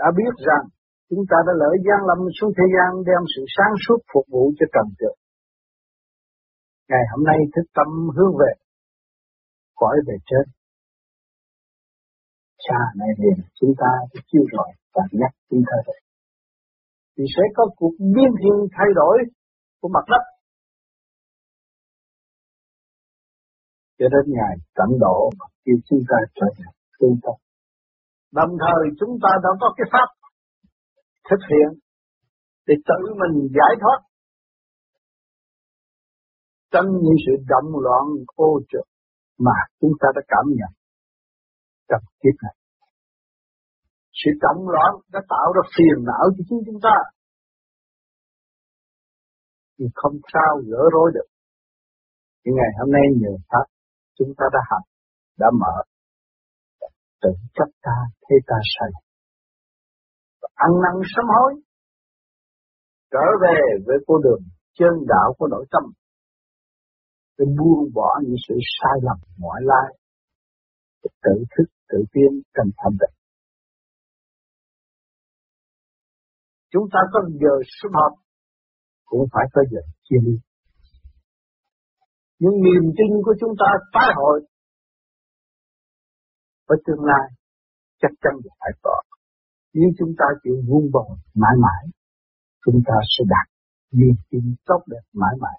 đã biết rằng chúng ta đã lỡ gian lâm xuống thế gian đem sự sáng suốt phục vụ cho trần trượt. Ngày hôm nay thức tâm hướng về, khỏi về trên. Cha này liền chúng ta phải chiêu rồi và nhắc chúng ta về. Thì sẽ có cuộc biến thiên thay đổi của mặt đất. Cho đến ngày tận độ kêu chúng ta trở về tương tâm. Đồng thời chúng ta đã có cái pháp thực hiện để tự mình giải thoát tránh những sự động loạn ô trực mà chúng ta đã cảm nhận trong kiếp này. Sự động loạn đã tạo ra phiền não cho chính chúng ta. thì không sao gỡ rối được. Nhưng ngày hôm nay nhờ Pháp, chúng ta đã học, đã mở, tự chấp ta, thế ta sai. Ăn năn sám hối, trở về với con đường chân đạo của nội tâm. Để buông bỏ những sự sai lầm ngoại lai để tự thức tự tiến trong thành định. Chúng ta có giờ sum họp cũng phải có giờ chia ly. Nhưng niềm tin của chúng ta tái hội với tương lai, chắc chắn là phải có. Nếu chúng ta chịu vuông bồi mãi mãi, chúng ta sẽ đạt niềm tin tốt đẹp mãi mãi.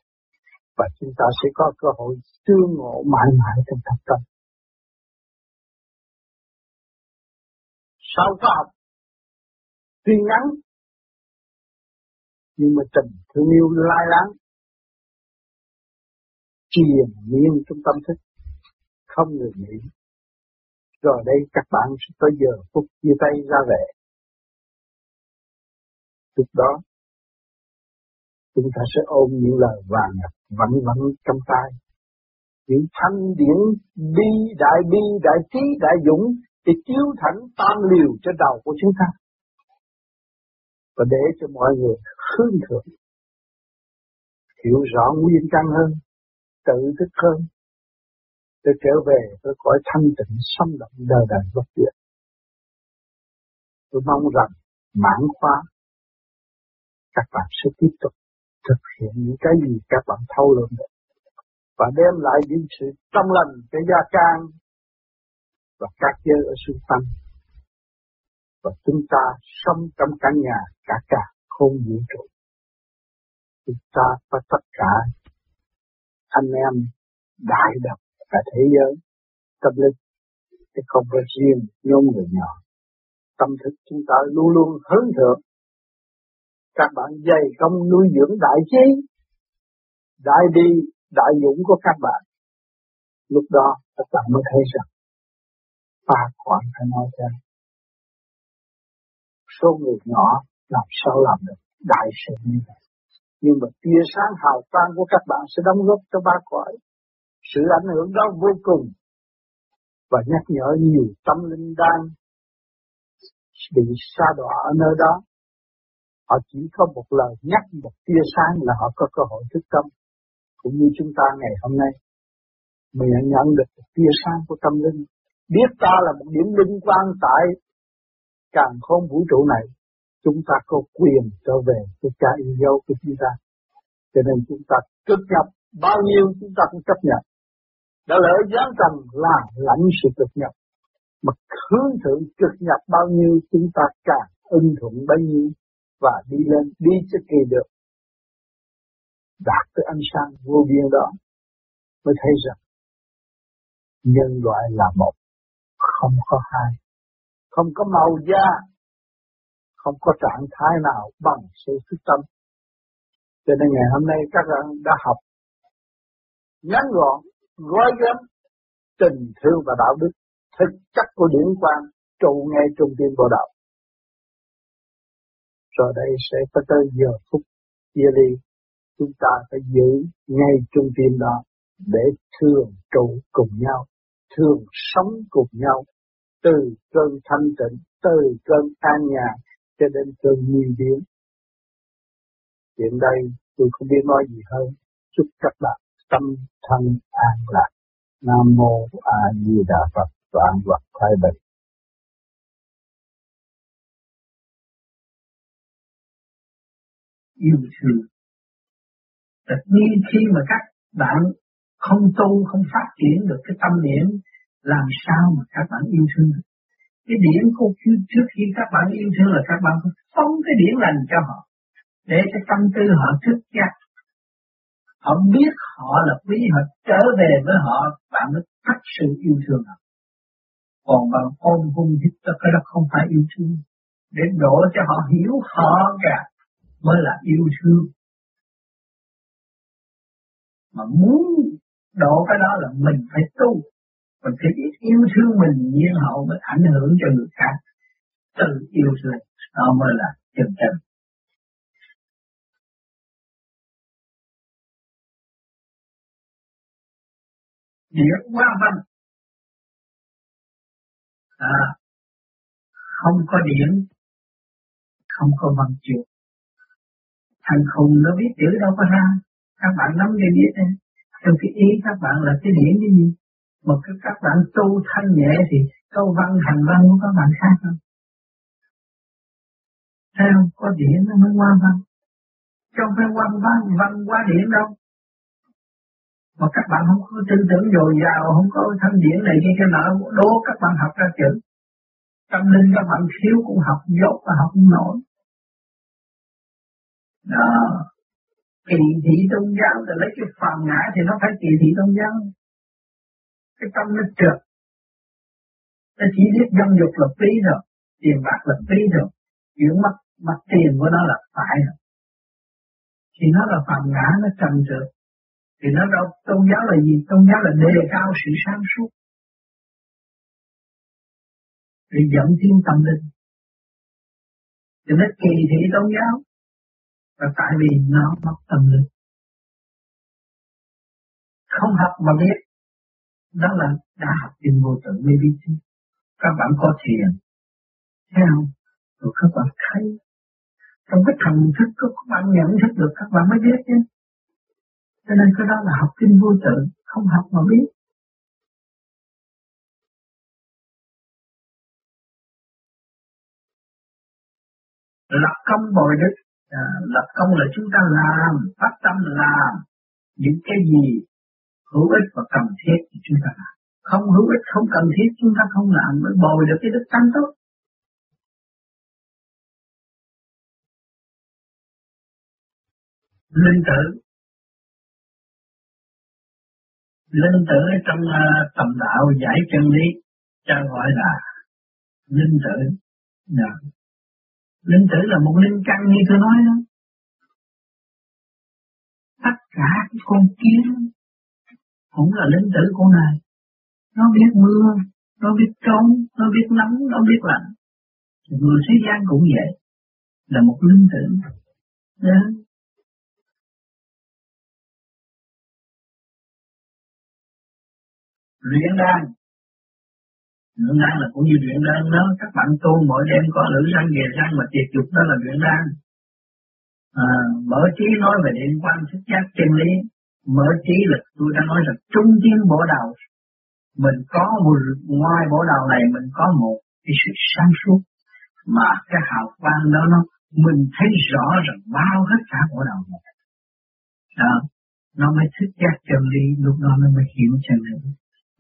Và chúng ta sẽ có cơ hội tương ngộ mãi mãi trong thập tâm. Sau khoa học tuy ngắn nhưng mà tình thương yêu lai láng, truyền miên trong tâm thức, không ngừng nghỉ rồi đây các bạn sẽ có giờ phút chia tay ra về lúc đó, chúng ta sẽ ôm những lời vàng ngập vẫn vẫn trong tay. Những thanh điển bi đại bi đại trí đại dũng để chiếu thẳng tam liều trên đầu của chúng ta. Và để cho mọi người hướng thượng hiểu rõ nguyên căn hơn, tự thức hơn tôi trở về với cõi thanh tịnh, sống động, đời đời bất diệt. Tôi mong rằng, mãn khóa, các bạn sẽ tiếp tục thực hiện những cái gì các bạn thâu lượm được và đem lại những sự trong lành cho gia can và các giới ở xung quanh. Và chúng ta sống trong căn nhà cả cả không vũ trụ. Chúng ta và tất cả anh em đại đồng cả thế giới tâm linh chứ không có riêng nhóm người nhỏ tâm thức chúng ta luôn luôn hướng thượng các bạn dày công nuôi dưỡng đại trí, đại đi, đại dũng của các bạn. Lúc đó các bạn mới thấy rằng ba khoản phải nói ra. Số người nhỏ làm sao làm được đại sự như vậy. Nhưng mà tia sáng hào quang của các bạn sẽ đóng góp cho ba cõi. Sự ảnh hưởng đó vô cùng và nhắc nhở nhiều tâm linh đang bị xa đọa ở nơi đó Họ chỉ có một lời nhắc một tia sáng là họ có cơ hội thức tâm. Cũng như chúng ta ngày hôm nay, mình nhận được một tia sáng của tâm linh. Biết ta là một điểm linh quan tại càng không vũ trụ này. Chúng ta có quyền trở về với cha yêu dấu của chúng ta. Cho nên chúng ta cực nhập bao nhiêu chúng ta cũng chấp nhận. Đã lỡ giáng trần là lãnh sự cực nhập. Mà hướng thượng cực nhập bao nhiêu chúng ta càng ưng thuận bấy nhiêu và đi lên, đi cho kỳ được đạt tới ánh sáng vô biên đó mới thấy rằng nhân loại là một, không có hai, không có màu da, không có trạng thái nào bằng sự thức tâm cho nên ngày hôm nay các bạn đã học ngắn gọn gói ghém tình thương và đạo đức, thực chất của điển quan trụ ngay trung tâm bộ đạo. Rồi đây sẽ có tới giờ phút chia ly. Chúng ta phải giữ ngay trung tâm đó để thường trụ cùng nhau, thường sống cùng nhau, từ cơn thanh tịnh, từ cơn an nhàn cho đến cơn nguy biến. Hiện đây tôi không biết nói gì hơn. Chúc các bạn tâm thân an lạc. Nam mô a di đà phật toàn vật khai bình. Yêu thương tất nhiên khi mà các bạn không tu, không phát triển được cái tâm niệm, làm sao mà các bạn yêu thương? Được cái điểm của trước khi các bạn yêu thương là các bạn phóng cái điểm lành cho họ, để cái tâm tư họ thức giác. Họ biết họ là quý, họ trở về với họ, bạn mới thật sự yêu thương họ. Còn bạn ôm hung hít cái đó không phải yêu thương. Để đổ cho họ hiểu họ cả mới là yêu thương. Mà muốn độ cái đó là mình phải tu. Mình phải biết yêu thương mình nhiên hậu mới ảnh hưởng cho người khác. Từ yêu thương, đó mới là chân chân. Địa quá văn à, không có điển không có văn chương. Thằng khùng nó biết chữ đâu có ra. Các bạn nắm cho biết đây trong cái ý các bạn là cái điển cái gì? Mà cái các bạn tu thanh nhẹ thì câu văn hành văn của các bạn khác không? Theo có điển nó mới qua văn? Trong cái quan văn văn qua điển đâu mà các bạn không có tư tưởng dồi dào, không có thanh điển này kia, cái nợ đố các bạn học ra chữ. Tâm linh các bạn thiếu cũng học dốt và học không nổi. Đó. Kỳ thị tôn giáo là lấy cái phàm ngã thì nó phải kỳ thị tôn giáo. Cái tâm nó trượt. Nó chỉ biết dâm dục là phí rồi, tiền bạc là phí rồi. Chuyện mất mất tiền của nó là phải rồi. Thì nó là phàm ngã, nó trầm trượt thì nó đâu, tôn giáo là gì? Tôn giáo là đề cao sự sáng suốt. Để dẫn tiến tâm linh. Cho nên kỳ thị tôn giáo là tại vì nó mất tâm linh. Không học mà biết, đó là đã học trên vô tự mới biết chứ. Các bạn có thiền, thấy không? Rồi các bạn thấy. Trong cái thần thức của các bạn nhận thức được, các bạn mới biết chứ cho nên cái đó là học kinh vô tự không học mà biết. Lập công bồi đức à, lập công là chúng ta làm phát tâm làm những cái gì hữu ích và cần thiết thì chúng ta làm. Không hữu ích không cần thiết chúng ta không làm mới bồi được cái đức tâm tốt. Linh tử linh tử trong uh, tầm đạo giải chân lý cho gọi là linh tử yeah. Dạ. linh tử là một linh căn như tôi nói đó tất cả cái con kiến cũng là linh tử của này. nó biết mưa nó biết trống nó biết nắng nó biết lạnh người thế gian cũng vậy là một linh tử yeah. Luyện đan. Luyện đan là cũng như luyện đan đó các bạn tu mỗi đêm có lưỡi răng về răng mà tiệt dục đó là luyện đan. À, mở trí nói về điện quan thức giác chân lý. Mở trí là tôi đã nói là trung tiến bộ đầu mình có một ngoài bộ đầu này mình có một cái sự sáng suốt. Mà cái hào quang đó nó mình thấy rõ rằng bao hết cả bộ đầu này. Đó. Nó mới thức giác chân lý lúc đó nó mới hiểu chân lý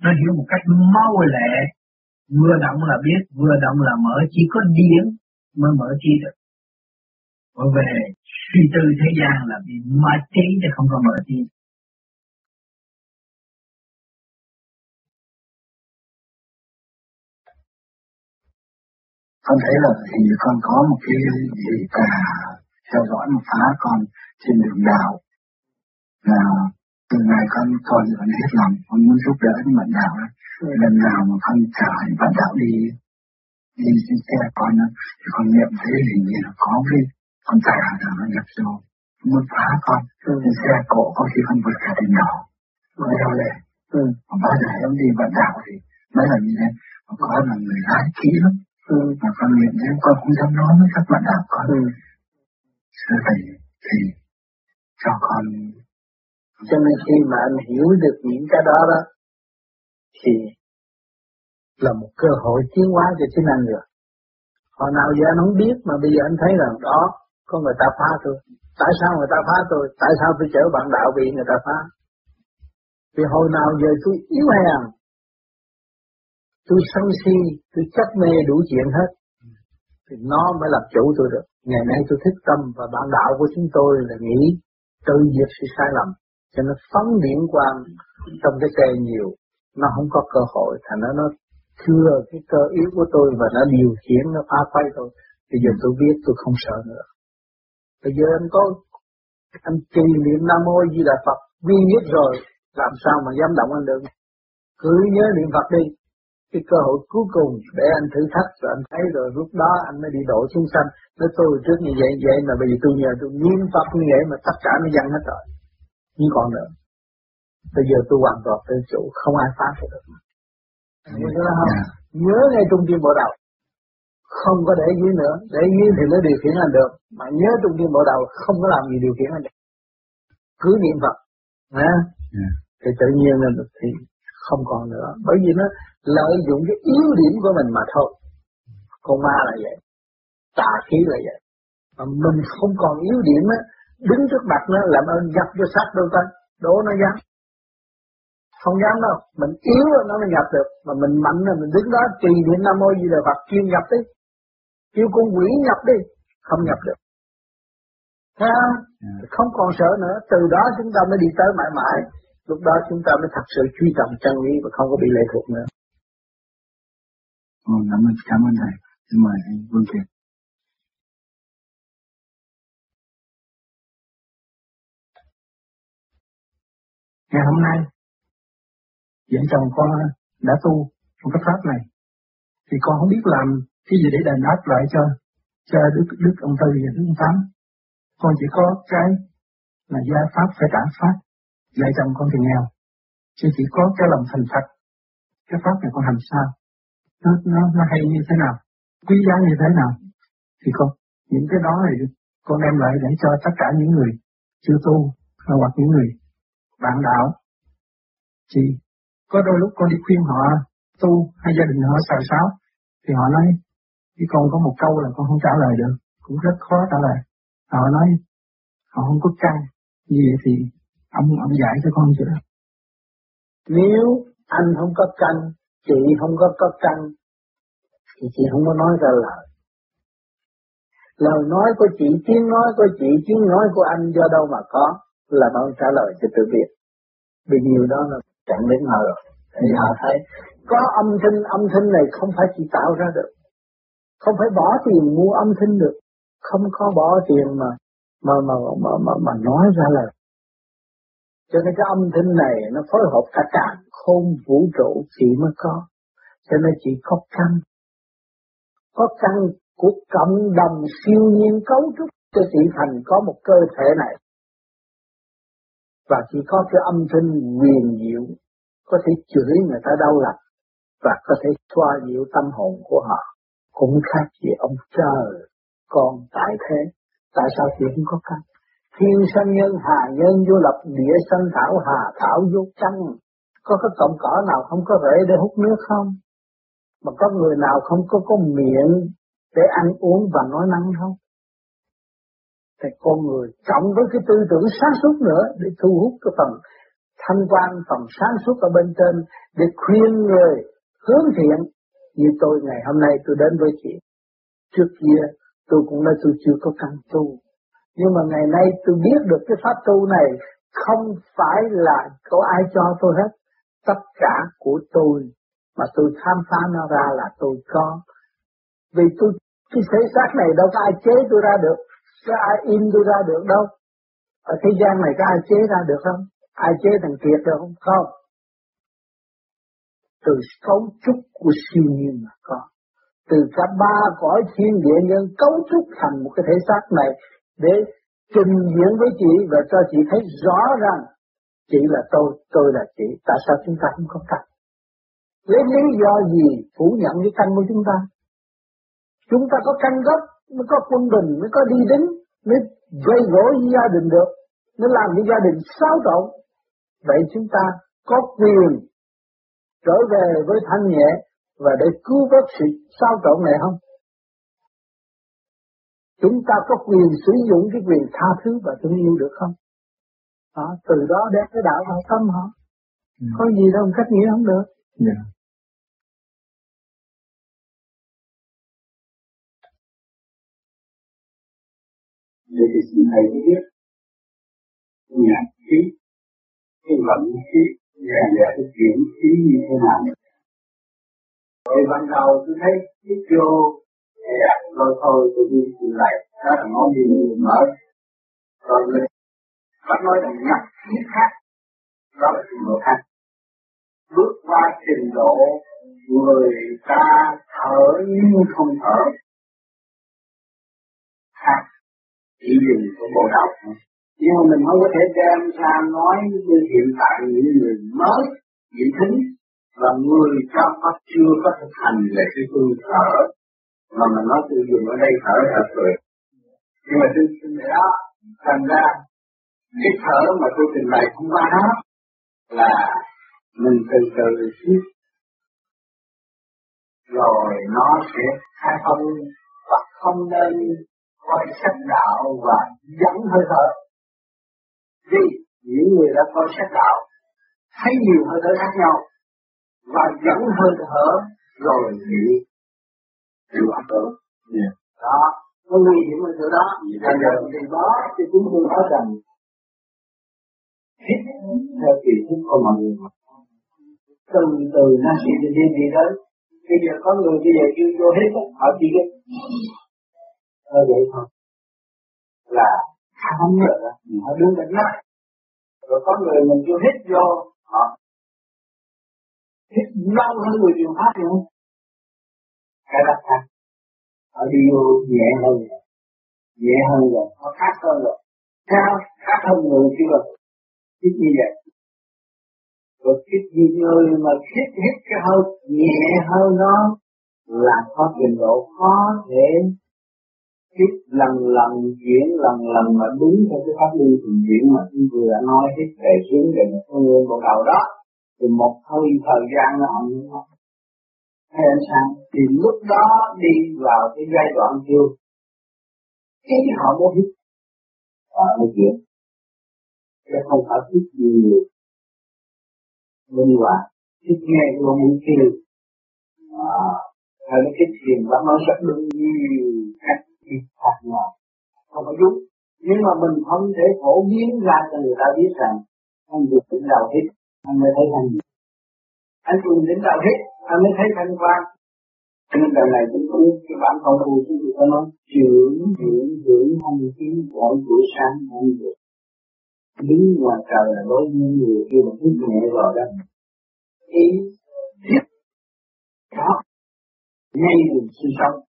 nó hiểu một cách mau lẹ. Vừa động là biết, vừa động là mở. Chỉ có điển mới mở trí được. Bởi về suy tư thế gian là bị mã trí chứ không có mở trí con thấy là thì con có một cái gì cả theo dõi một phá con trên đường đạo là từ ngày con còn vẫn hết lòng con muốn giúp đỡ những bạn đạo đó ừ. lần nào mà con chở những bạn đạo đi đi trên xe con đó, thì con niệm thấy hình như là có cái con trả nào nó nhập vô muốn phá con ừ. trên xe cộ có khi con vượt cả đèn đỏ con đeo lệ ừ. mà bao giờ em đi bạn đạo thì mấy lần như thế mà có là người lái kỹ lắm ừ. mà con niệm thế con không dám nói với các bạn đạo con ừ. sư thầy thì cho con cho nên khi mà anh hiểu được những cái đó đó, thì là một cơ hội tiến hóa cho chính anh rồi. Hồi nào giờ anh không biết, mà bây giờ anh thấy rằng đó, có người ta phá tôi. Tại sao người ta phá tôi? Tại sao tôi chở bạn đạo bị người ta phá? Vì hồi nào giờ tôi yếu hèn, tôi sân si, tôi chấp mê đủ chuyện hết, thì nó mới làm chủ tôi được. Ngày nay tôi thích tâm và bạn đạo của chúng tôi là nghĩ tự diệt sự sai lầm cho nó phóng điện quang trong cái xe nhiều, nó không có cơ hội. Thành nó nó chưa cái cơ yếu của tôi và nó điều khiển, nó phá phái tôi. Bây giờ tôi biết tôi không sợ nữa. Bây giờ anh có anh trì niệm nam mô di đà phật duy nhất rồi, làm sao mà dám động anh được? Cứ nhớ niệm phật đi. Cái cơ hội cuối cùng để anh thử thách rồi anh thấy rồi, lúc đó anh mới đi đổ xuống sanh nói tôi trước như vậy vậy mà bây giờ tôi nhờ tôi niệm phật như vậy mà tất cả nó dằn hết rồi không còn nữa bây giờ tôi hoàn toàn tự chủ không ai phá được Nhớ không? Yeah. Nhớ ngay trung tâm bộ đầu. Không có để dưới nữa. Để dưới thì nó điều khiển anh được. Mà nhớ trung tâm bộ đầu không có làm gì điều khiển anh được. Cứ niệm Phật. Nha. Yeah. Thì tự nhiên là thì không còn nữa. Bởi vì nó lợi dụng cái yếu điểm của mình mà thôi. Con ma là vậy. Tà khí là vậy. Mà mình không còn yếu điểm á. Đứng trước mặt nó làm ơn gặp cho sát đâu ta. Đố nó dám không dám đâu mình yếu nó mới nhập được mà mình mạnh rồi mình đứng đó trì niệm nam mô gì là phật chuyên nhập đi kêu con quỷ nhập đi không nhập được thấy không. Dạ. không còn sợ nữa từ đó chúng ta mới đi tới mãi mãi lúc đó chúng ta mới thật sự truy trọng chân lý và không có bị lệ thuộc nữa Ồ, cảm ơn cảm ơn thầy xin mời anh Vương Kiệt ngày hôm nay, vợ chồng con đã tu trong cái pháp này. Thì con không biết làm cái gì để đền đáp lại cho cho đức đức ông tư và đức ông tám con chỉ có cái là gia pháp phải trả pháp. Vợ chồng con thì nghèo. Chứ chỉ có cái lòng thành thật. Cái pháp này con làm sao? Nó nó nó hay như thế nào? Quý giá như thế nào? Thì con, những cái đó thì con đem lại để cho tất cả những người chưa tu, hoặc những người bạn đạo thì có đôi lúc con đi khuyên họ tu hay gia đình họ xào xáo, thì họ nói, chỉ con có một câu là con không trả lời được, cũng rất khó trả lời. Họ nói, họ không có căn, như vậy thì ông ông giải cho con chưa. Nếu anh không có căn, chị không có có căn, thì chị không có nói ra lời. Lời nói của chị, tiếng nói của chị, tiếng nói của anh do đâu mà có, là bạn trả lời cho tự biết. Vì nhiều đó là chẳng đến họ rồi. Thì họ thấy có âm thanh âm thanh này không phải chỉ tạo ra được. Không phải bỏ tiền mua âm thanh được. Không có bỏ tiền mà mà mà mà mà, mà nói ra là, cho nên cái âm thanh này nó phối hợp cả cả khôn vũ trụ chỉ mới có. Cho nên chỉ có căn. Có căn của cộng đồng siêu nhiên cấu trúc cho chị thành có một cơ thể này và chỉ có cái âm thanh quyền diệu có thể chửi người ta đau lòng và có thể xoa dịu tâm hồn của họ. Cũng khác gì ông trời còn tại thế. Tại sao chị không có căn? Thiên sanh nhân, hà nhân vô lập, địa sanh, thảo hà, thảo vô căn có cái cọng cỏ nào không có rễ để hút nước không? Mà có người nào không có có miệng để ăn uống và nói năng không? Thì con người cộng với cái tư tưởng sáng suốt nữa để thu hút cái phần thanh quan, phần sáng suốt ở bên trên để khuyên người hướng thiện. Như tôi ngày hôm nay tôi đến với chị. Trước kia tôi cũng nói tôi chưa có căn tu. Nhưng mà ngày nay tôi biết được cái pháp tu này không phải là có ai cho tôi hết. Tất cả của tôi mà tôi tham phá nó ra là tôi có. Vì tôi, cái thể xác này đâu có ai chế tôi ra được có ai in tôi ra được đâu ở thế gian này có ai chế ra được không ai chế thằng Kiệt được không? Không. Từ cấu trúc của siêu nhiên mà có. Từ cả ba cõi thiên địa nhân cấu trúc thành một cái thể xác này để trình diễn với chị và cho chị thấy rõ rằng chị là tôi, tôi là chị. Tại sao chúng ta không có căn? Lấy lý do gì phủ nhận cái căn của chúng ta? Chúng ta có căn gốc, mới có quân bình, mới có đi đứng, mới gây gỗ gia đình được, mới làm cho gia đình xáo trộn, Vậy chúng ta có quyền trở về với thanh nhẹ và để cứu vớt sự sao trộn này không? Chúng ta có quyền sử dụng cái quyền tha thứ và thương yêu được không? Đó, từ đó đem cái đạo vào tâm họ. Ừ. Có gì đâu cách nghĩa không được. Yeah. Để thì xin thầy biết. Nhạc khí, cái vận khí và và cái chuyển khí như thế nào. Thì ban đầu tôi thấy cái vô dạ, rồi thôi tôi đi từ lại. Đó là món gì mở. Rồi mình bắt nói là nhập khí khác. Đó là trình độ khác. Bước qua trình độ người ta thở nhưng không thở. Khác chỉ dùng của bộ đầu nhưng mà mình không có thể đem ra nói như hiện tại những người mới chỉ thính và người trong có chưa có thực hành về cái phương thở. Mà mình nói tôi dùng ở đây thở thật rồi. Nhưng mà tôi xin đó, thành ra cái thở mà tôi trình bày không qua đó là mình từ từ biết rồi nó sẽ khai thông và không nên coi sách đạo và dẫn hơi thở. Vì những người đã coi sách đạo thấy nhiều hơi thở khác nhau và dẫn hơi thở rồi nghĩ chịu áp lực đó nó nguy hiểm ở chỗ đó. Bây giờ thì đó thì chúng tôi nói rằng hít theo kỳ thức của mọi người. Từ từ nó sẽ đi đi tới bây giờ có người bây giờ kêu vô hết họ chỉ biết ờ vậy thôi. Là không rồi đó họ đứng bên mắt rồi có người mình kêu hít vô họ hít lâu hơn người truyền pháp nữa cái đó khác. Họ đi vô nhẹ hơn nhẹ hơn rồi. Nó khác hơn rồi. Sao khác hơn người chưa hít như vậy. Rồi cái người mà hít hít cái hơi nhẹ hơn nó là có trình độ khó thể hít lần lần diễn lần lần mà đúng theo cái pháp luân thường diễn mà chúng vừa đã nói hít về xuống về một con người bộ đầu đó thì một hơi thời gian nó không hay anh sang thì lúc đó đi vào cái giai đoạn kêu cái họ mới hít à, mới chuyển. Chứ không phải hít nhiều. Minh hòa hít nghe luôn muốn kêu à, hay nó cái thiền đó nó sẽ đúng nhiều cách hít thật nhau không có đúng. Nhưng mà mình không thể phổ biến ra cho người ta biết rằng anh được tỉnh đầu hết, anh mới thấy anh anh cùng đến đạo hết, anh mới thấy thanh quan cho nên đời này chúng tôi cái bản công phu chúng tôi có nói, trưởng dưỡng dưỡng hành kiến mỗi buổi sáng anh được đứng ngoài trời là đối với người kia một chút nhẹ vào đó. Ý, thiết, đó. Ngay đường sinh sống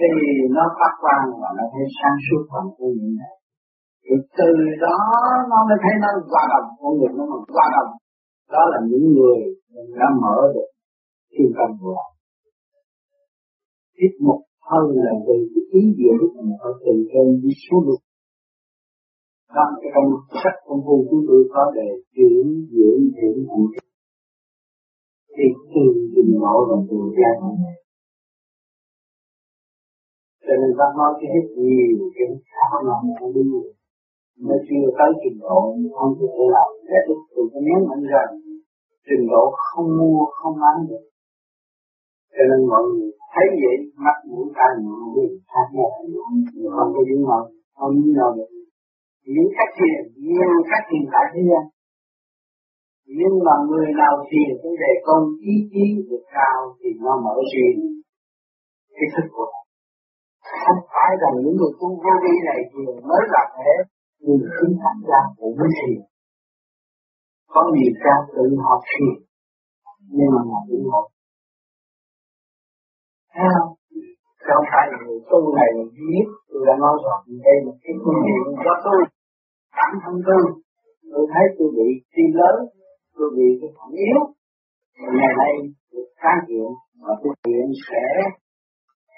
thì nó phát quang và nó thấy sáng suốt bằng cái những này. Thì từ đó nó mới thấy nó hòa đồng, con người nó mà hòa đồng, đó là những người mình đã mở được thiên tâm của họ tiếp mục hơn là từ cái ý nghĩa của mình ở từ trên đi xuống được. Đó là cái công sách công phu chúng tôi có để chuyển dưỡng thiện hành thì từ trình độ và từ gian này cho nên ta nói cái hết nhiều cái khác nhau nó đi được nó chưa tới trình độ không có thể làm giải thích tôi có nhấn mạnh rằng, trình độ không mua, không bán được. Cho nên mọi người thấy vậy, mắt mũi tai miệng đi khác nhau. Không có dính nhau không dính nào được. Những cách thiền nhiều cách thiền tại thế gian. Nhưng mà người nào thiền cũng đề công ý chí được cao thì nó mở riêng cái thức của họ không phải rằng những người tu vô vi này thiền mới là thế nhưng chính tác ra cũng mới thiền có nhiều ca tự học thiền nhưng mà tự học thấy không? Không phải là người tu này biết tôi đã nói rồi đây là cái kinh nghiệm do tôi bản thân tôi tôi thấy tôi bị tim lớn tôi bị cái phản yếu. Ngày nay được can thiện và tôi nguyện sẽ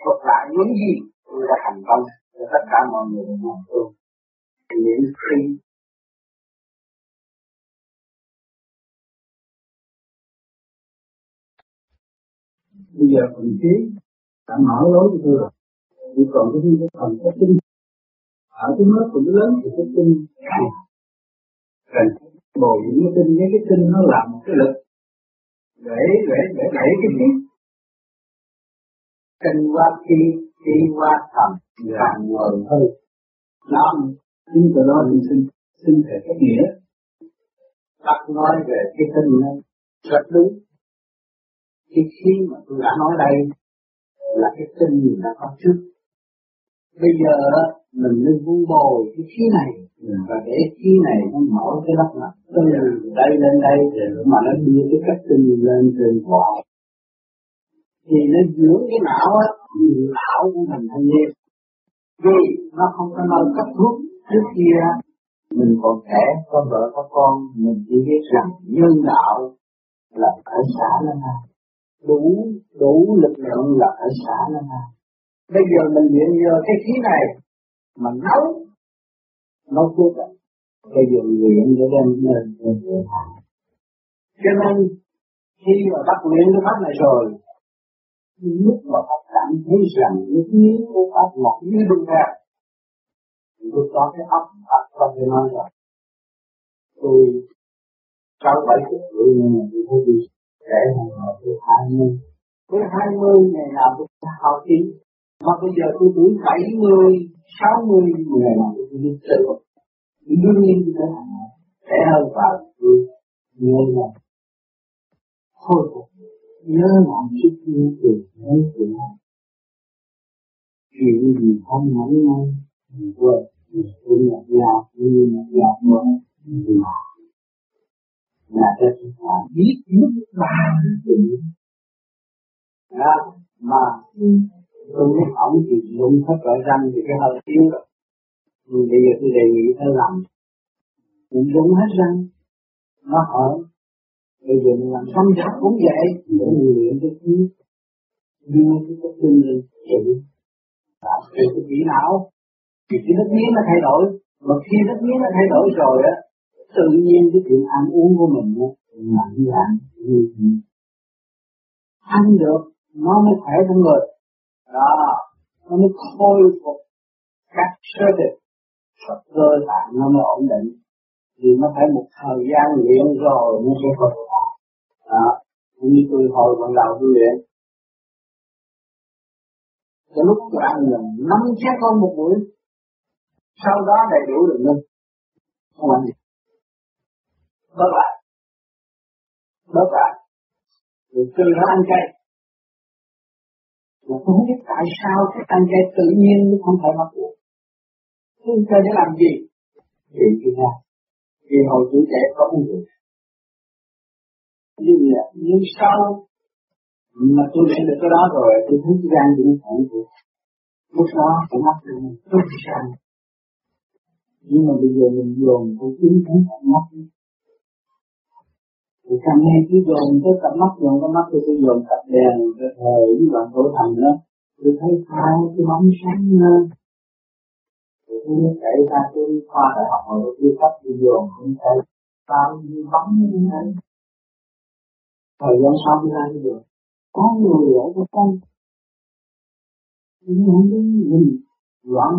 thuật lại những gì mọi người cùng tôi miễn phí bây giờ phần trí đã mở lối cho tôi rồi. Chỉ còn cái cái phần cái tinh ở cái nước cũng lớn thì cái tinh cần bồi dưỡng cái tinh với cái tinh nó làm một cái lực để để để đẩy cái tiếp cần qua chi chi qua thầm càng ngồi hơn làm chính từ đó mình xin xin thể cái nghĩa. Đặt nói về cái tinh này rất đúng. Cái khi mà tôi đã nói đây là cái tinh mình đã có trước. Bây giờ mình nên vun bồi cái khí này. Và để khí này nó mở cái đất mặt. Từ đây lên đây mà nó đưa cái cách tinh lên trên quả. Thì nó dưỡng cái não á lão của mình thanh niên. Vì nó không có nơi cấp thuốc trước kia, mình còn trẻ, có vợ, có con, mình chỉ biết rằng nhân đạo là ở xã lên nào đủ đủ lực lượng là ở xã lên nào bây giờ mình luyện nhờ cái khí này mà nấu nấu thuốc à bây giờ luyện để đem lên cho nên khi mà bắt luyện cái pháp này rồi lúc mà các cảm thấy rằng những miếng của pháp ngọt như bình ra lúc đó cái ấp óc có thể nói là, tôi sau bảy chục tuổi này mà tôi thấy đi trẻ hơn họ tôi hai mươi. Tôi hai mươi ngày nào tôi hào tí mà bây giờ tôi tuổi bảy mươi, sáu mươi ngày nào tôi biết tự đương nhiên tôi thấy này trẻ hơn và tôi nhớ là khôi phục nhớ lại chút như từ nhớ từ chuyện gì không nhẫn ngay, mình quên, mình cũng nhạt nhạt như nhạt nhạt thôi mà là cho chúng ta biết mức ba gì đó, mà tôi biết ổng thì dùng hết loại răng thì cái hơi yếu rồi nhưng bây giờ tôi đề nghị phải làm. Cũng dùng hết răng. Nó hỏi bây giờ mình làm tâm chặt cũng vậy, để mình luyện cái khí đưa cái cái tinh lên trị tạo cái kỹ não, thì cái đất miếng nó thay đổi, mà khi đất miếng nó thay đổi rồi á, tự nhiên cái chuyện ăn uống của mình á mạnh dạn như ăn được, nó mới khỏe trong người. Đó, nó mới khôi phục các sơ thịt cơ tạng nó mới ổn định thì nó phải một thời gian luyện rồi nó sẽ hồi. Đó như tôi hồi ban đầu tôi luyện. Cái lúc tôi ăn là năm chén con một buổi. Sau đó đầy đủ được ngưng không ăn gì. Bớt lại. Bớt lại. Rồi từ nó ăn chay mà tôi không biết tại sao cái ăn chay tự nhiên nó không phải bắt buộc tôi chay để làm gì? để cái ra thì hồi tuổi trẻ có uống rượu Nhưng là nhưng sau mà tôi để được cái đó rồi, tôi thấy cái gan cũng khỏe được lúc đó phải mắc được tôi sang nhưng mà bây giờ mình dồn cái chính thấy tận mắt. Thì càng nghe cứ dồn tới tận mắt dồn, cái mắt tôi tôi dồn cặp đèn rồi thời với bạn tổ thành đó. Tôi thấy hai cái bóng sáng hơn thì tôi mới kể ra tôi khoa đại học mà tôi đi cấp đi dồn cũng thấy bao nhiêu bóng như thế thời gian sau đi ra được có người ở cái tâm nhưng không biết mình loạn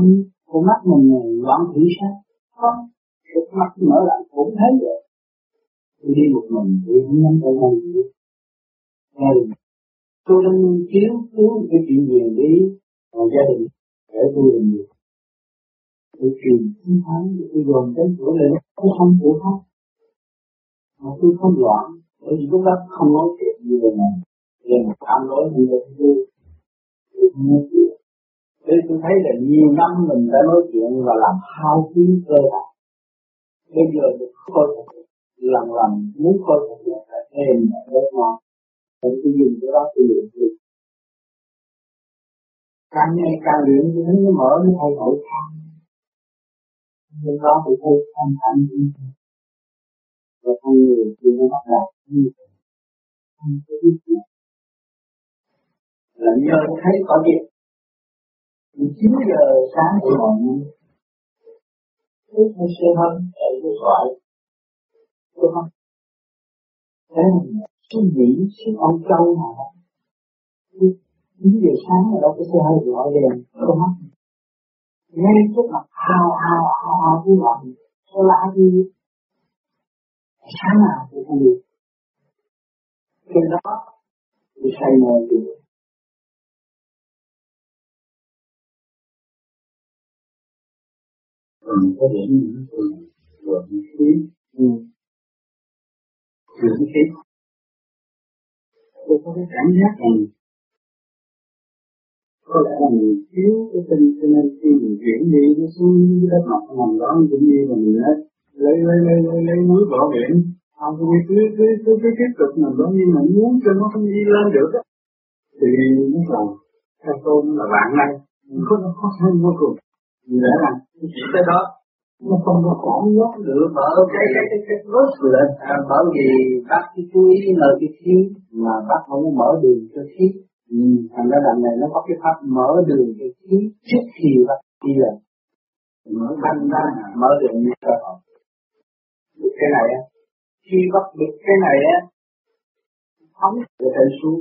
con mắt mình này loạn thị sao không cái mắt mở lại cũng thấy vậy. Tôi đi một mình thì không nắm tay mình gì. Ờ, tôi đang chiếu cứu cái chuyện gì đi và gia đình, để tôi làm việc để truyền chiến thắng để tôi dồn đến chỗ này nó không của khác mà tôi không loạn. Bởi vì lúc đó không nói chuyện như vậy này về một cảm nói như vậy tôi. Tôi không nói chuyện. Thế tôi thấy là nhiều năm mình đã nói chuyện và làm hao phí cơ bản. Bây giờ được khôi phục. Lần lần muốn khôi phục lại phải thêm rất ngon. Nên tôi dùng cái đó tôi luyện được. Càng ngày càng luyện thì nó mở nó thay đổi. khác. Nên đó thì thấy thanh thản như thế. Và con người thì nó bắt đầu như thế. Không có biết gì. Là nhờ thấy có việc 9 giờ sáng của mọi người Lúc hay xe hâm chạy vô gọi Tôi hâm Thế mình suy nghĩ, suy ông châu mà chín giờ sáng là đâu có xe hơi gọi đèn không mắt ngay trước mặt hào hào hào hào cái ngọn số lá đi. Sáng nào cũng không được. Khi đó thì say mê được. Còn có điểm nữa thường thường khí thường khí tôi có cái cảm giác rằng có lẽ là mình thiếu cái tinh cho nên khi mình chuyển đi nó xuống đất mặt nằm đó cũng như là mình lấy lấy lấy lấy lấy, lấy núi bỏ biển. Không có cứ cứ cứ cứ tiếp tục nằm đó nhưng mà muốn cho nó không đi lên được á thì nó là theo tôi nó là bạn này. Có nó khó khăn vô cùng. Vì lẽ là chỉ tới đó nó không có còn nhốt được. Mở cái cái cái cái rốt lên à, bởi vì bác cái chú ý nơi cái khí mà bác không có mở đường cho khí ừ. thành ra lần này nó có cái pháp mở đường cho khí trước khi bác đi lên mở thành ra mở đường như cơ hội cái này á khi bắt được cái này á phóng từ trên xuống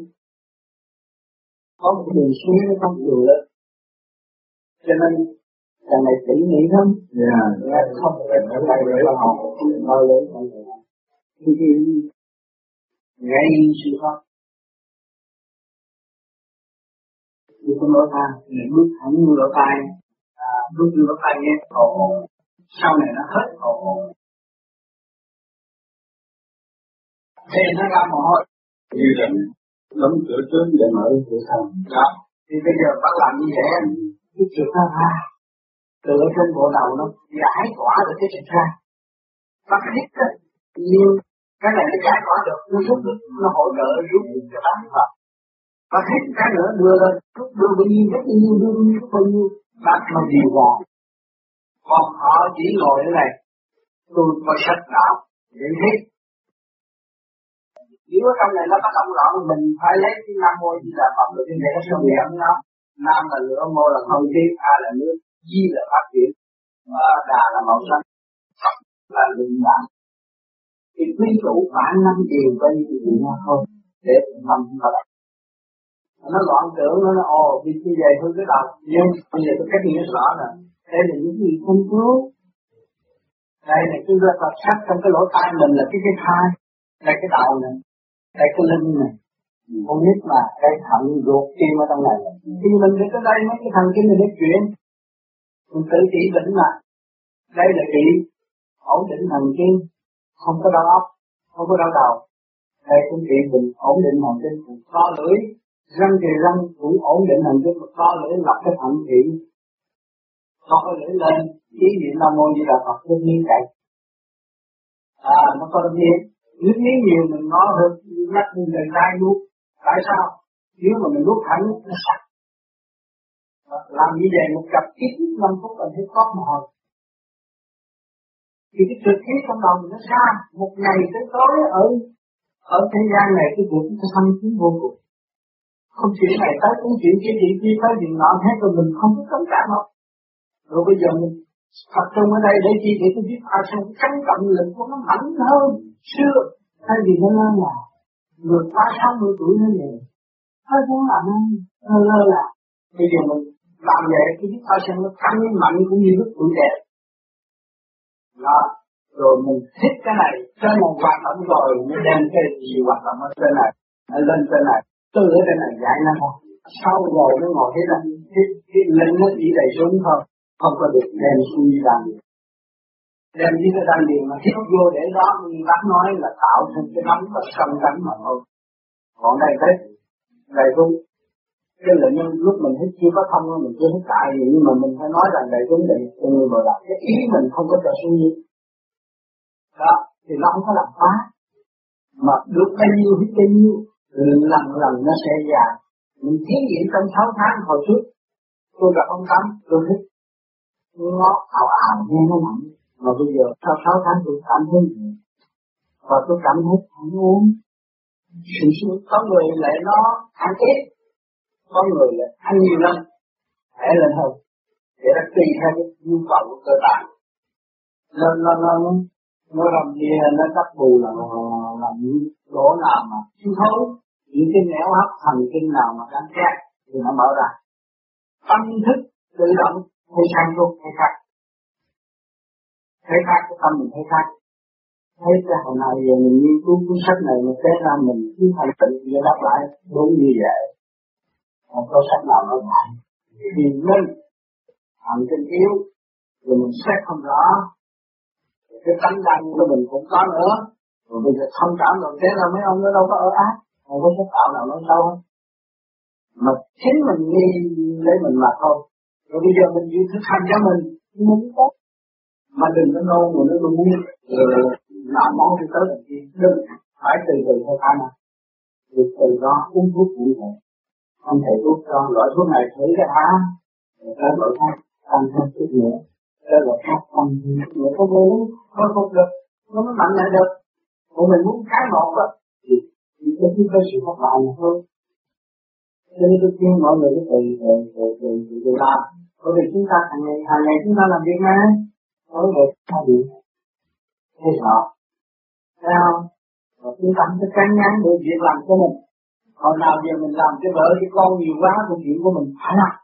có một cái đường xuống nó không đường lên cho nên Càng này tỉ mỉ lắm. Dạ. Không phải đây để là học mơ lớn hơn. Khi ngay sự thoát. Đi con lỗ tai, bước thẳng như lỗ tai, à, bước như lỗ tai nghe ồ Sau này nó hết ồ Thì nó ra mồ hôi. Như rằng đóng cửa trước để mở cửa sau. Đó. Thì bây giờ bắt làm như vậy, cái chuyện nó ra. Từ ở trên bộ đầu nó giải tỏa được cái sự ra. Nó hít nhưng cái này nó giải tỏa được. Nó rút được. Nó hỗ trợ rút cho bác Phật và hết cả nữa, đưa lên. Rút đưa bao nhiêu rất nhiêu đưa bao nhiêu bao nhiêu bác nó điều hòa còn họ chỉ ngồi ở này tôi có sách đạo để hết. Nếu ở trong này nó có động loạn mình phải lấy cái nam mô di là phật được cái này nó sẽ miệng nó. Nam là lửa, mô là không khí, a là nước, di là phát triển, và đà là màu xanh phật là linh đạo thì quy chủ bản năm điều bên nhiêu nó nhau thôi để tâm nó lại nó loạn tưởng, nó nói, ồ vì như vậy thôi cái đầu nhưng bây giờ tôi cách nghĩa rõ là đây là những gì không cứu? Đây là cái vật vật sắc trong cái lỗ tai mình là cái cái thai, đây cái đầu này, đây cái linh này. Con nít mà cái thận ruột tim ở trong này khi mình đến tới đây, mấy cái thần kinh này nó chuyển. Mình tự chỉ định mà. Đây là chỉ ổn định thần kinh, không có đau óc, không có đau đầu. Đây cũng chỉ mình ổn định thần kinh co lưỡi răng thì răng cũng ổn định thần kinh có lưỡi lập cái thận thị co lưỡi lên ý niệm nam mô như là phật cái miếng cậy à nó có miếng. Nước miếng nhiều mình nói hơn lắc như người ta nuốt. Tại sao? Nếu mà mình nuốt thẳng, nó sạch. Làm như vậy một cặp ít nhất năm phút là thấy có mồ hôi thì cái trực khí trong lòng nó xa. Một ngày tới tối ở ở thế gian này, cái việc nó thăng tiến vô cùng không chuyện này tới cũng chuyện kia chuyện kia tới chuyện nọ hết rồi mình không có cấm cảm đâu. Rồi bây giờ mình tập trung ở đây để chi để tôi biết ai sao cái cắn cộng lực của nó mạnh hơn xưa. Thay vì nó lơ là. Người qua sáu mươi tuổi nó về. Hơi muốn làm nó lơ là. Bây giờ mình làm vậy cái biết thao sinh nó tăng mạnh cũng như lúc tuổi trẻ đó. Rồi mình thích cái này. Cho một hoạt động rồi, mình đem cái gì hoạt động ở trên này? Lên trên này tôi ở đây này giải nó không sau rồi nó ngồi thế là cái, cái linh nó chỉ đầy xuống thôi không có được đem xuống đi làm gì. Đem đi cái đan điền mà thiết vô để đó như bác nói là tạo thành cái nóng và sân tánh mà thôi. Còn đây thế đầy cũng cái là nhân lúc mình thấy chưa có thông mình chưa thấy tại gì nhưng mà mình phải nói rằng đầy chúng định cho người bồi là cái ý mình không có trở suy nghĩ đó thì nó không có làm phá. Mà được bao nhiêu hết bao nhiêu lần lần nó sẽ già. Mình thí nghiệm trong 6 tháng hồi trước, tôi gặp ông Tám, tôi thích. Nó ảo ảo, nghe nó nặng mà bây giờ, sau 6 tháng tôi cảm thấy gì? Và tôi cảm thấy không uống sự sự có người lại nó ăn ít, có người lại ăn nhiều lắm. Hãy lên hơn để nó tùy theo cái nhu cầu của cơ bản. Nó nó nó nó làm gì nó đắp bù là là những chỗ nào mà thiếu thốn, những cái nẻo hấp thần kinh nào mà đang khác thì nó mở ra. Tâm thức tự động thấy sang luôn thấy khác thấy khác cái tâm mình thấy khác thấy cái hồi nào giờ mình nghiên cứu cuốn sách này, mình thấy ra mình cứ thành tự để đáp lại đúng như vậy. Không có sách nào nó lại thì mình hành tinh yếu, rồi mình xét không rõ. Cái tánh đăng của mình cũng có nữa rồi bây giờ thông cảm rồi, thế là mấy ông nó đâu có ở ác không có sách tạo nào nó đâu hết mà chính mình nghi lấy mình mà thôi. Rồi bây giờ mình chịu thực hành cho mình muốn tốt. Mà đừng có nôn mà nó muốn làm món thì tới làm gì, đừng phải từ từ thôi khả năng từ từ đó, uống thuốc cũng vậy không thể thuốc cho loại thuốc này thử cái há. Tới loại khác tăng thêm chút nữa. Tới loại khác tăng thêm chút nữa. Có vô khôi không được. Nó mới mạnh lại được còn mình muốn cái một á, thì chỉ có có sự thất bại mà thôi cho nên tôi khuyên mọi người cứ tùy tùy tùy tùy tùy tùy làm bởi vì chúng ta hàng ngày hàng ngày chúng ta làm việc mà. Nói về ta bị thế sợ thấy không? Và chúng ta phải cắn ngắn được việc làm của mình. Còn nào giờ mình làm cái vợ, cái con nhiều quá công chuyện của mình, phải làm.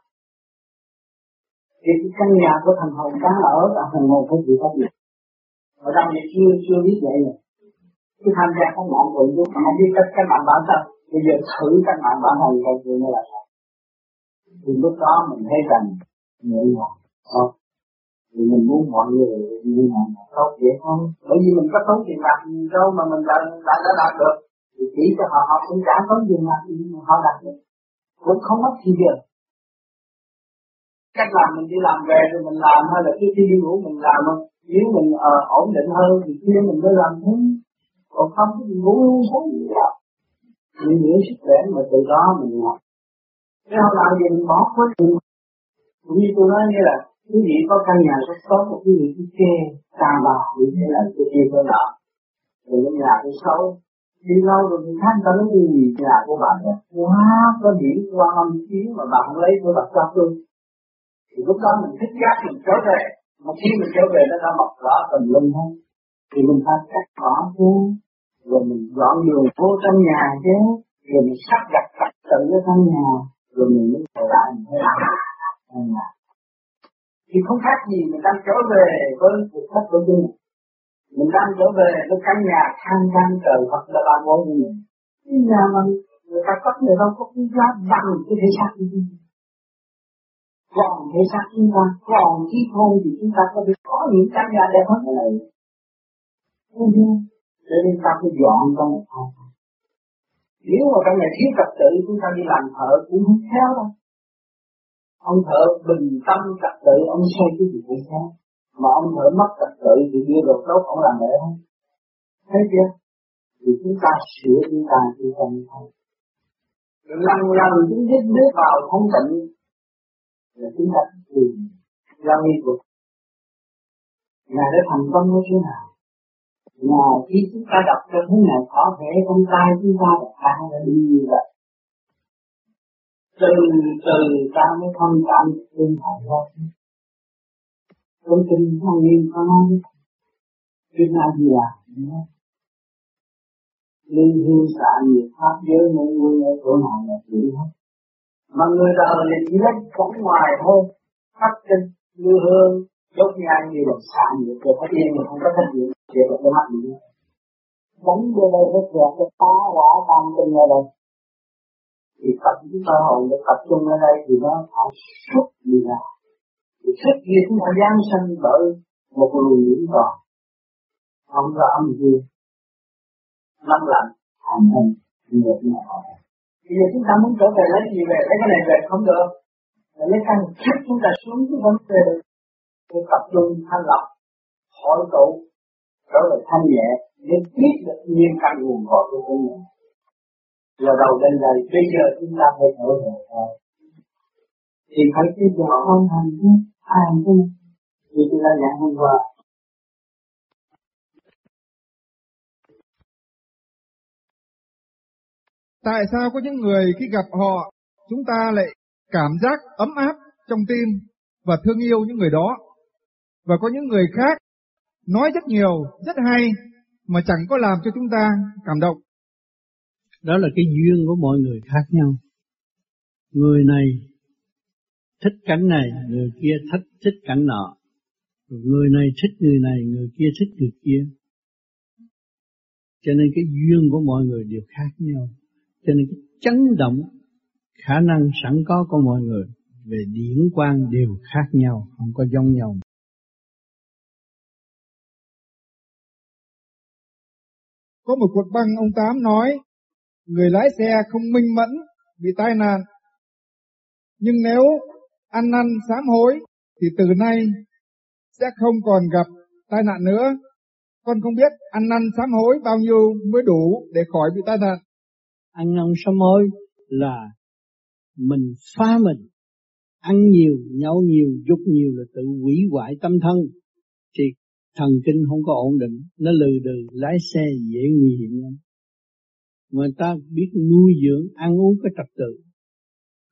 Thì cái căn nhà của thằng hồn đáng ở là thằng hồn phải chịu trách nhiệm và đang vậy chưa chưa biết vậy rồi cái tham gia các mạng của chúng không biết cách cách mạng bản thân bây giờ thử cách mạng bản thân coi chuyện như là sao? Thì lúc đó mình thấy rằng nhẹ nhàng không thì mình muốn mọi người như nào tốt vậy không bởi vì mình có tốn tiền bạc đâu mà mình đã đã, đã đạt được. Thì chỉ cho họ họ cũng trả tốn tiền bạc mà họ đạt được. Cũng không mất gì giờ cách làm mình đi làm về rồi mình làm hay là khi đi ngủ mình làm không? Nếu mình uh, ổn định hơn thì kia mình mới làm thế còn không thì ngủ không gì đâu. Mình giữ sức khỏe mà từ đó mình ngọt cái không làm gì mình bỏ hết mình cũng như tôi nói như là, quý vị có căn nhà rất tốt, một quý vị cứ kê tàn vào như thế là tôi kia tôi nợ rồi cái nhà tôi xấu. Đi lâu rồi thì thanh ta nói gì nhà của bạn đó. Quá, có điểm, qua âm chiến mà bạn không lấy tôi đặt cho tôi. Thì lúc đó mình thích giác mình trở về. Mà khi mình trở về, nó đã mọc rõ tầm lưng không thì mình phải cắt bỏ chứ rồi mình dọn đường phố trong nhà chứ. Rồi mình sắp đặt trật tự ở trong nhà, rồi mình mới trở lại mình thấy trong thì không khác gì mình đang trở về với cuộc sống của mình. Mình đang trở về với căn nhà khang trang trời hoặc là ban ngôi của mình cái nhà mà người ta có người đâu có cái giá bằng cái thế xác của mình. Còn thế xác chúng ta, còn trí khôn thì chúng ta có thể có những căn nhà đẹp hơn cái này không cho nên ta cứ dọn trong một phòng. Nếu mà trong này thiếu trật tự, chúng ta đi làm thợ cũng không khéo đâu. Ông thợ bình tâm trật tự, ông xây cái gì cũng khéo mà ông thợ mất trật tự thì đưa đồ tốt ông làm vậy không? Thấy chưa? Thì chúng ta sửa chúng ta chúng ta như thôi lần lần chúng ta bước vào không tịnh là chúng ta tìm ra nghi vực. Ngài đã thành công như thế nào? Mà khi chúng ta đọc cho thế này có thể con tay chúng ta đọc tăng là đi như vậy. Từ từ ta mới thông cảm được tương hại thôi tôi tin thanh niên có nói kinh a di đà liên hương xạ nhiệt pháp giới mỗi người ở chỗ nào là chuyện hết mà người đời thì chỉ lấy cổng ngoài thôi phát tinh, như hương đốt nhang như là xạ nhiệt rồi phát yên mà không có trách nhiệm để có cái mắt mình đánh vô đây hết rồi cái phá quả tam tinh ra đây thì tập chúng ta hồn để tập trung ở đây thì nó phải xuất đi ra. Thì xuất đi cũng phải giáng sinh bởi một luồng nhiễm còn không có âm dương. Năm lạnh hành hình nghiệp này bây giờ chúng ta muốn trở về lấy gì về? Lấy cái này về không được. Lấy căn trước chúng ta xuống cái vấn đề. Được tập trung thanh lọc, hội tụ đó là thanh nhẹ để biết được nguyên căn nguồn cội của chúng mình. Giờ đầu đến đây bây giờ chúng ta phải hiểu, về thôi à, thì phải tin vào hoàn thành chứ ai hành chứ vì chúng ta giảng hôm qua Tại sao có những người khi gặp họ, chúng ta lại cảm giác ấm áp trong tim và thương yêu những người đó. Và có những người khác nói rất nhiều, rất hay, mà chẳng có làm cho chúng ta cảm động. Đó là cái duyên của mọi người khác nhau. người này thích cảnh này người kia thích thích cảnh nọ người này thích người này người kia thích người kia cho nên cái duyên của mọi người đều khác nhau cho nên cái chấn động khả năng sẵn có của mọi người về điển quan đều khác nhau không có giống nhau có một cuộc băng ông tám nói người lái xe không minh mẫn bị tai nạn nhưng nếu ăn năn sám hối thì từ nay sẽ không còn gặp tai nạn nữa. Con không biết ăn năn sám hối bao nhiêu mới đủ để khỏi bị tai nạn. Ăn năn sám hối là mình phá mình, ăn nhiều, nhậu nhiều, dục nhiều là tự hủy hoại tâm thân. Thì thần kinh không có ổn định, nó lừ đừ, lái xe dễ nguy hiểm lắm. Mà ta biết nuôi dưỡng, ăn uống có trật tự,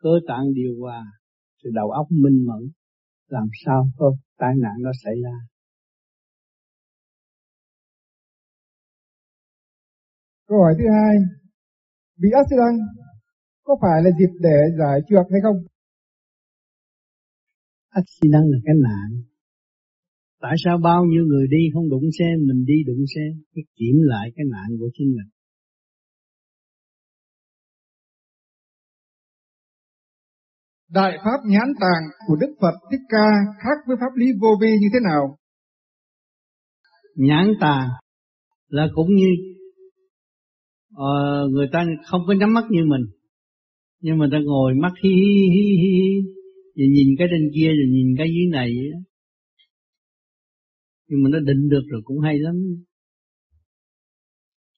cơ tạng điều hòa, thì đầu óc minh mẫn, làm sao có tai nạn nó xảy ra. Câu hỏi thứ hai, bị accident có phải là dịp để giải trượt hay không? Accident là cái nạn. Tại sao bao nhiêu người đi không đụng xe, mình đi đụng xe, cái kiểm lại cái nạn của chính mình. Đại pháp nhãn tàng của Đức Phật Thích Ca khác với pháp lý vô vi như thế nào? Nhãn tàng là cũng như uh, người ta không có nhắm mắt như mình, nhưng mà ta ngồi mắt hi hi hi hi, rồi nhìn cái trên kia rồi nhìn cái dưới này, nhưng mà nó định được rồi cũng hay lắm.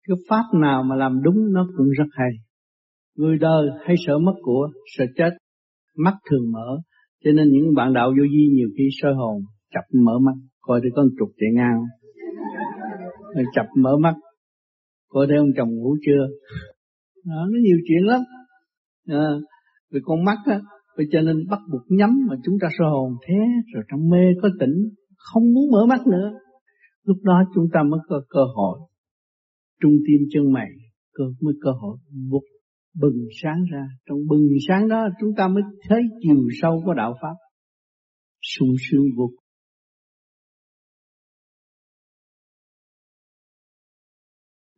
Cái pháp nào mà làm đúng nó cũng rất hay. Người đời hay sợ mất của, sợ chết, mắt thường mở. Cho nên những bạn đạo vô vi nhiều khi soi hồn chập mở mắt coi thấy con trục chạy ngang. Rồi chập mở mắt coi thấy ông chồng ngủ chưa. Đó, nó nhiều chuyện lắm. À, vì con mắt á vì cho nên bắt buộc nhắm mà chúng ta soi hồn thế rồi trong mê có tỉnh không muốn mở mắt nữa. Lúc đó chúng ta mới có cơ hội. Trung tim chân mày, cơ, mới cơ hội vụt bừng sáng ra. Trong bừng sáng đó, chúng ta mới thấy chiều sâu của đạo pháp. Sung sướng vô cùng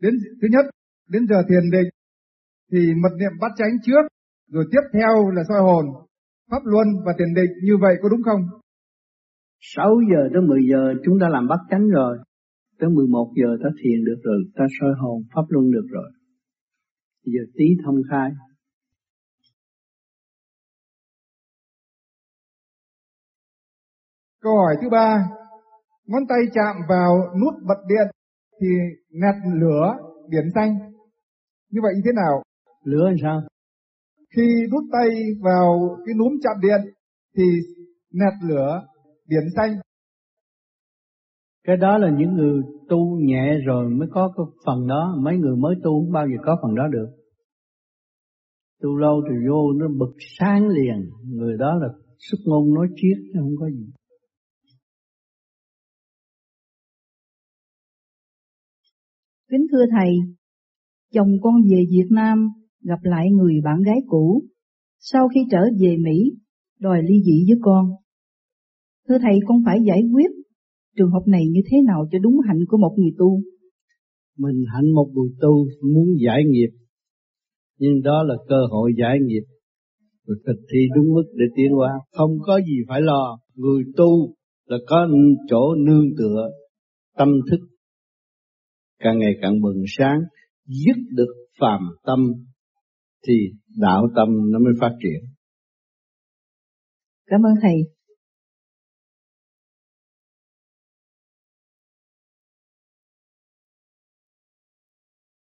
đến thứ nhất, đến giờ thiền định, thì mật niệm bắt chánh trước, rồi tiếp theo là soi hồn, pháp luân và thiền định. Như vậy có đúng không? 6 giờ tới 10 giờ chúng ta làm bắt chánh rồi. Tới 11 giờ ta thiền được rồi ta soi hồn pháp luân được rồi. Giờ tí thông khai. Câu hỏi thứ ba. Ngón tay chạm vào nút bật điện thì nẹt lửa điểm xanh. Như vậy như thế nào? Lửa làm sao? Khi đút tay vào cái núm chạm điện thì nẹt lửa điểm xanh cái đó là những người tu nhẹ rồi mới có cái phần đó. Mấy người mới tu không bao giờ có phần đó được. Tu lâu thì vô nó bực sáng liền. Người đó là xuất ngôn nói triết chứ không có gì. Kính thưa thầy chồng con về Việt Nam gặp lại người bạn gái cũ. Sau khi trở về Mỹ đòi ly dị với con thưa thầy con phải giải quyết trường hợp này như thế nào cho đúng hạnh của một người tu? Mình hạnh một người tu muốn giải nghiệp, nhưng đó là cơ hội giải nghiệp. Rồi thực thi đúng mức để tiến qua, không có gì phải lo. Người tu là có chỗ nương tựa, tâm thức càng ngày càng bừng sáng, dứt được phàm tâm thì đạo tâm nó mới phát triển. Cảm ơn thầy.